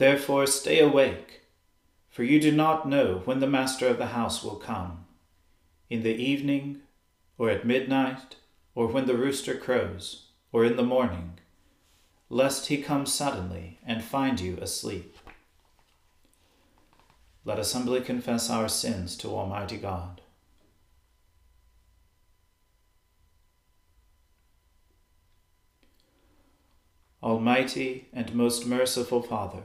Therefore stay awake, for you do not know when the master of the house will come in the evening, or at midnight, or when the rooster crows, or in the morning, lest he come suddenly and find you asleep. Let us humbly confess our sins to Almighty God. Almighty and most merciful Father,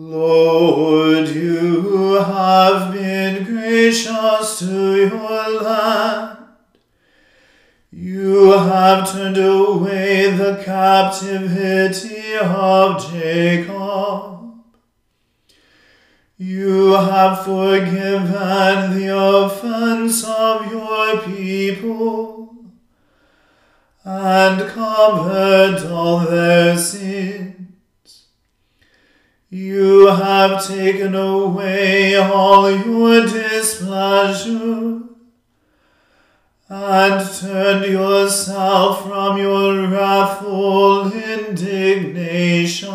Lord, you have been gracious to your land. You have turned away the captivity of Jacob. You have forgiven the offense of your people and covered all their sins. You have taken away all your displeasure and turned yourself from your wrathful indignation.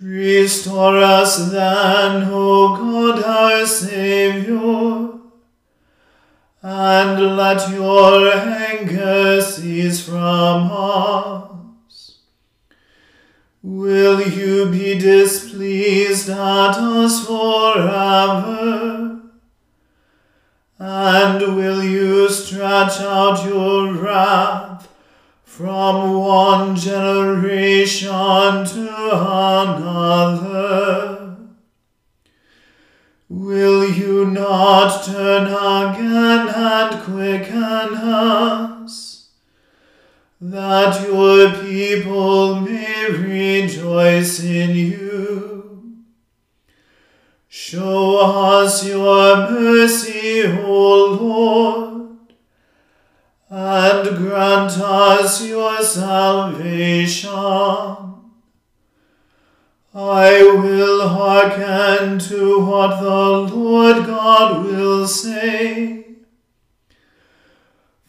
Restore us then, O God our Saviour, and let your anger cease from us. Will you be displeased at us forever? And will you stretch out your wrath from one generation to another. Will you not turn again and quicken us, that your people may rejoice in you? Show us your mercy, O Lord and grant us your salvation. I will hearken to what the Lord God will say.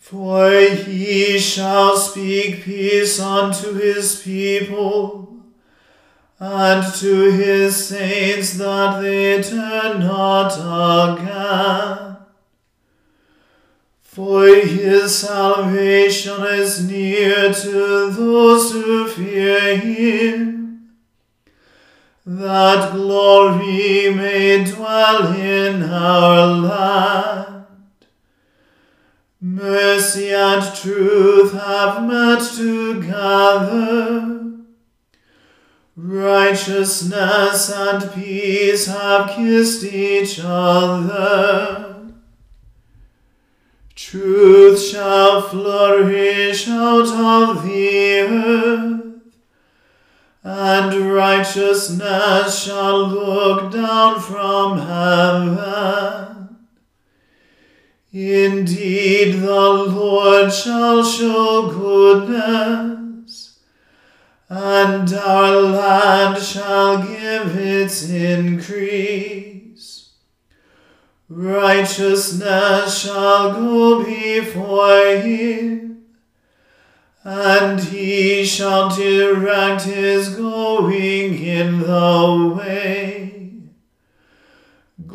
For he shall speak peace unto his people, and to his saints that they turn not again. For his salvation is near to those who fear him, that glory may dwell in our land. Mercy and truth have met together. Righteousness and peace have kissed each other. Truth shall flourish out of the earth, and righteousness shall look down from heaven. Indeed, the Lord shall show goodness, and our land shall give its increase. Righteousness shall go before him, and he shall direct his going in the way.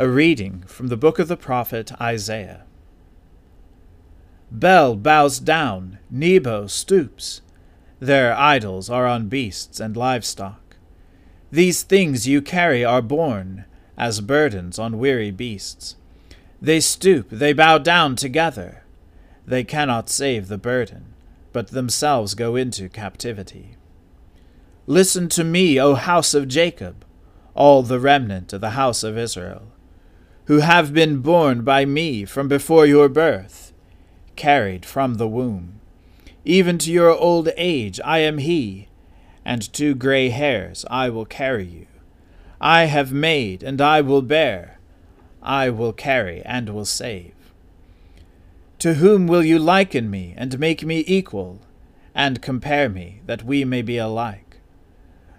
A reading from the book of the prophet Isaiah. Bel bows down, Nebo stoops. Their idols are on beasts and livestock. These things you carry are borne as burdens on weary beasts. They stoop, they bow down together. They cannot save the burden, but themselves go into captivity. Listen to me, O house of Jacob, all the remnant of the house of Israel, who have been borne by me from before your birth, carried from the womb. Even to your old age I am he and to grey hairs I will carry you. I have made, and I will bear. I will carry, and will save. To whom will you liken me, and make me equal, and compare me, that we may be alike?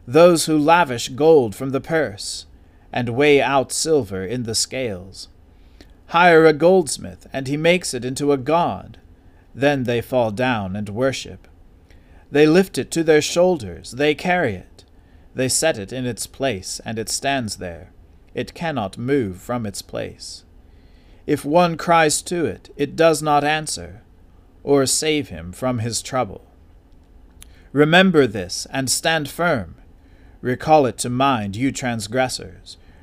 Those who lavish gold from the purse, and weigh out silver in the scales. Hire a goldsmith, and he makes it into a god. Then they fall down and worship they lift it to their shoulders, they carry it. They set it in its place, and it stands there. It cannot move from its place. If one cries to it, it does not answer, or save him from his trouble. Remember this, and stand firm. Recall it to mind, you transgressors.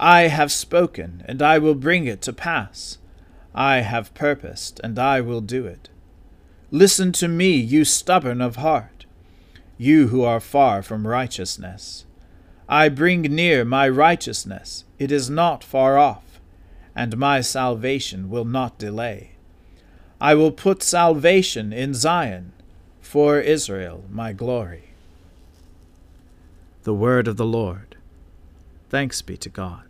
I have spoken, and I will bring it to pass. I have purposed, and I will do it. Listen to me, you stubborn of heart you who are far from righteousness. I bring near my righteousness, it is not far off, and my salvation will not delay. I will put salvation in Zion, for Israel my glory. The word of the Lord. Thanks be to God.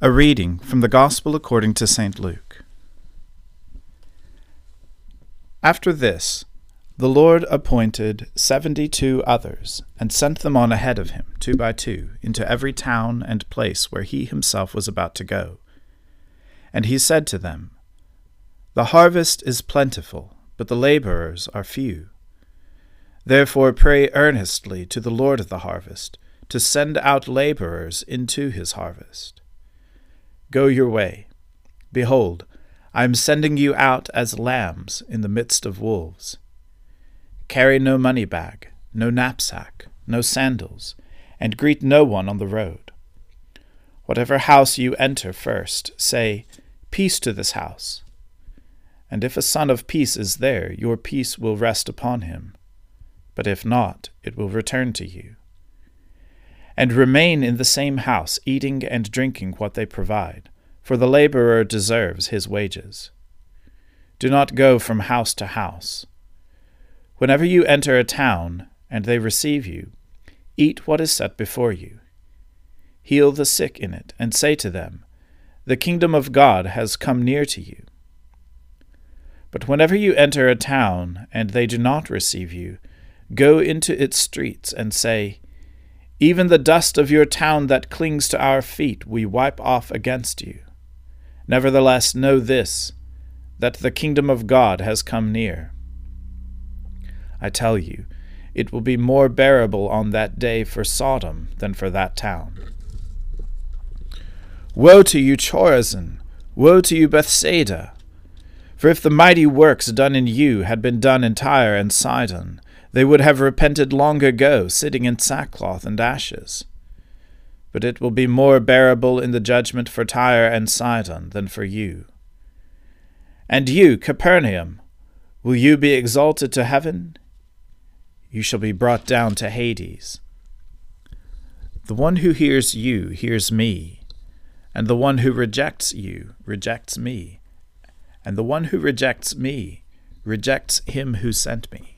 A reading from the Gospel according to St. Luke. After this, the Lord appointed seventy two others, and sent them on ahead of him, two by two, into every town and place where he himself was about to go. And he said to them, The harvest is plentiful, but the laborers are few. Therefore pray earnestly to the Lord of the harvest, to send out laborers into his harvest. Go your way. Behold, I am sending you out as lambs in the midst of wolves. Carry no money bag, no knapsack, no sandals, and greet no one on the road. Whatever house you enter first, say, Peace to this house. And if a son of peace is there, your peace will rest upon him. But if not, it will return to you. And remain in the same house, eating and drinking what they provide for the laborer deserves his wages. Do not go from house to house. Whenever you enter a town, and they receive you, eat what is set before you. Heal the sick in it, and say to them, The kingdom of God has come near to you. But whenever you enter a town, and they do not receive you, go into its streets, and say, Even the dust of your town that clings to our feet we wipe off against you. Nevertheless, know this, that the kingdom of God has come near. I tell you, it will be more bearable on that day for Sodom than for that town. Woe to you, Chorazin! Woe to you, Bethsaida! For if the mighty works done in you had been done in Tyre and Sidon, they would have repented long ago, sitting in sackcloth and ashes but it will be more bearable in the judgment for Tyre and Sidon than for you. And you, Capernaum, will you be exalted to heaven? You shall be brought down to Hades. The one who hears you hears me, and the one who rejects you rejects me, and the one who rejects me rejects him who sent me.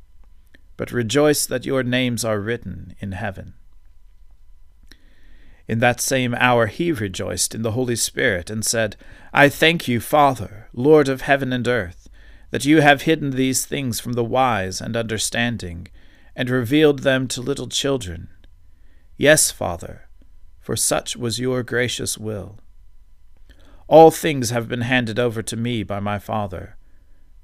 but rejoice that your names are written in heaven. In that same hour he rejoiced in the Holy Spirit, and said, I thank you, Father, Lord of heaven and earth, that you have hidden these things from the wise and understanding, and revealed them to little children. Yes, Father, for such was your gracious will. All things have been handed over to me by my Father,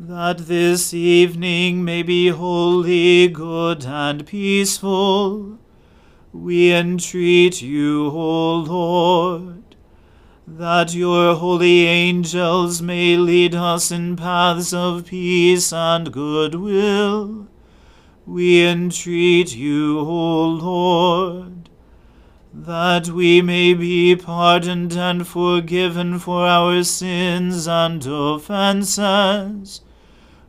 That this evening may be holy, good, and peaceful we entreat you, O Lord, that your holy angels may lead us in paths of peace and goodwill. We entreat you, O Lord, that we may be pardoned and forgiven for our sins and offences.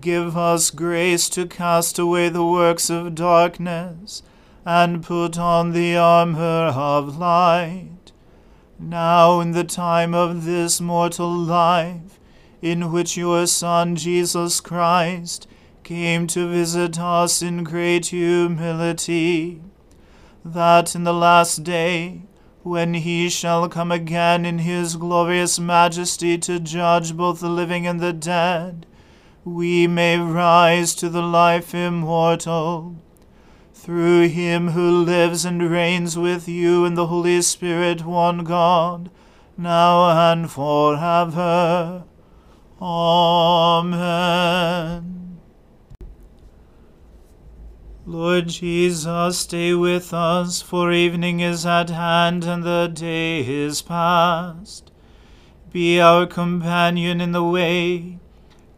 give us grace to cast away the works of darkness and put on the armor of light. Now, in the time of this mortal life, in which your Son Jesus Christ came to visit us in great humility, that in the last day, when he shall come again in his glorious majesty to judge both the living and the dead, we may rise to the life immortal through him who lives and reigns with you in the Holy Spirit, one God, now and forever. Amen. Lord Jesus, stay with us, for evening is at hand and the day is past. Be our companion in the way,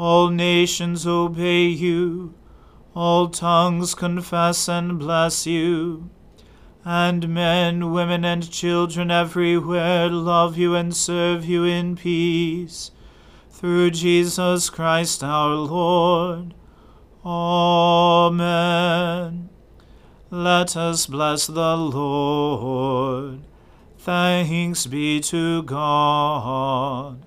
all nations obey you, all tongues confess and bless you, and men, women, and children everywhere love you and serve you in peace. Through Jesus Christ our Lord. Amen. Let us bless the Lord. Thanks be to God.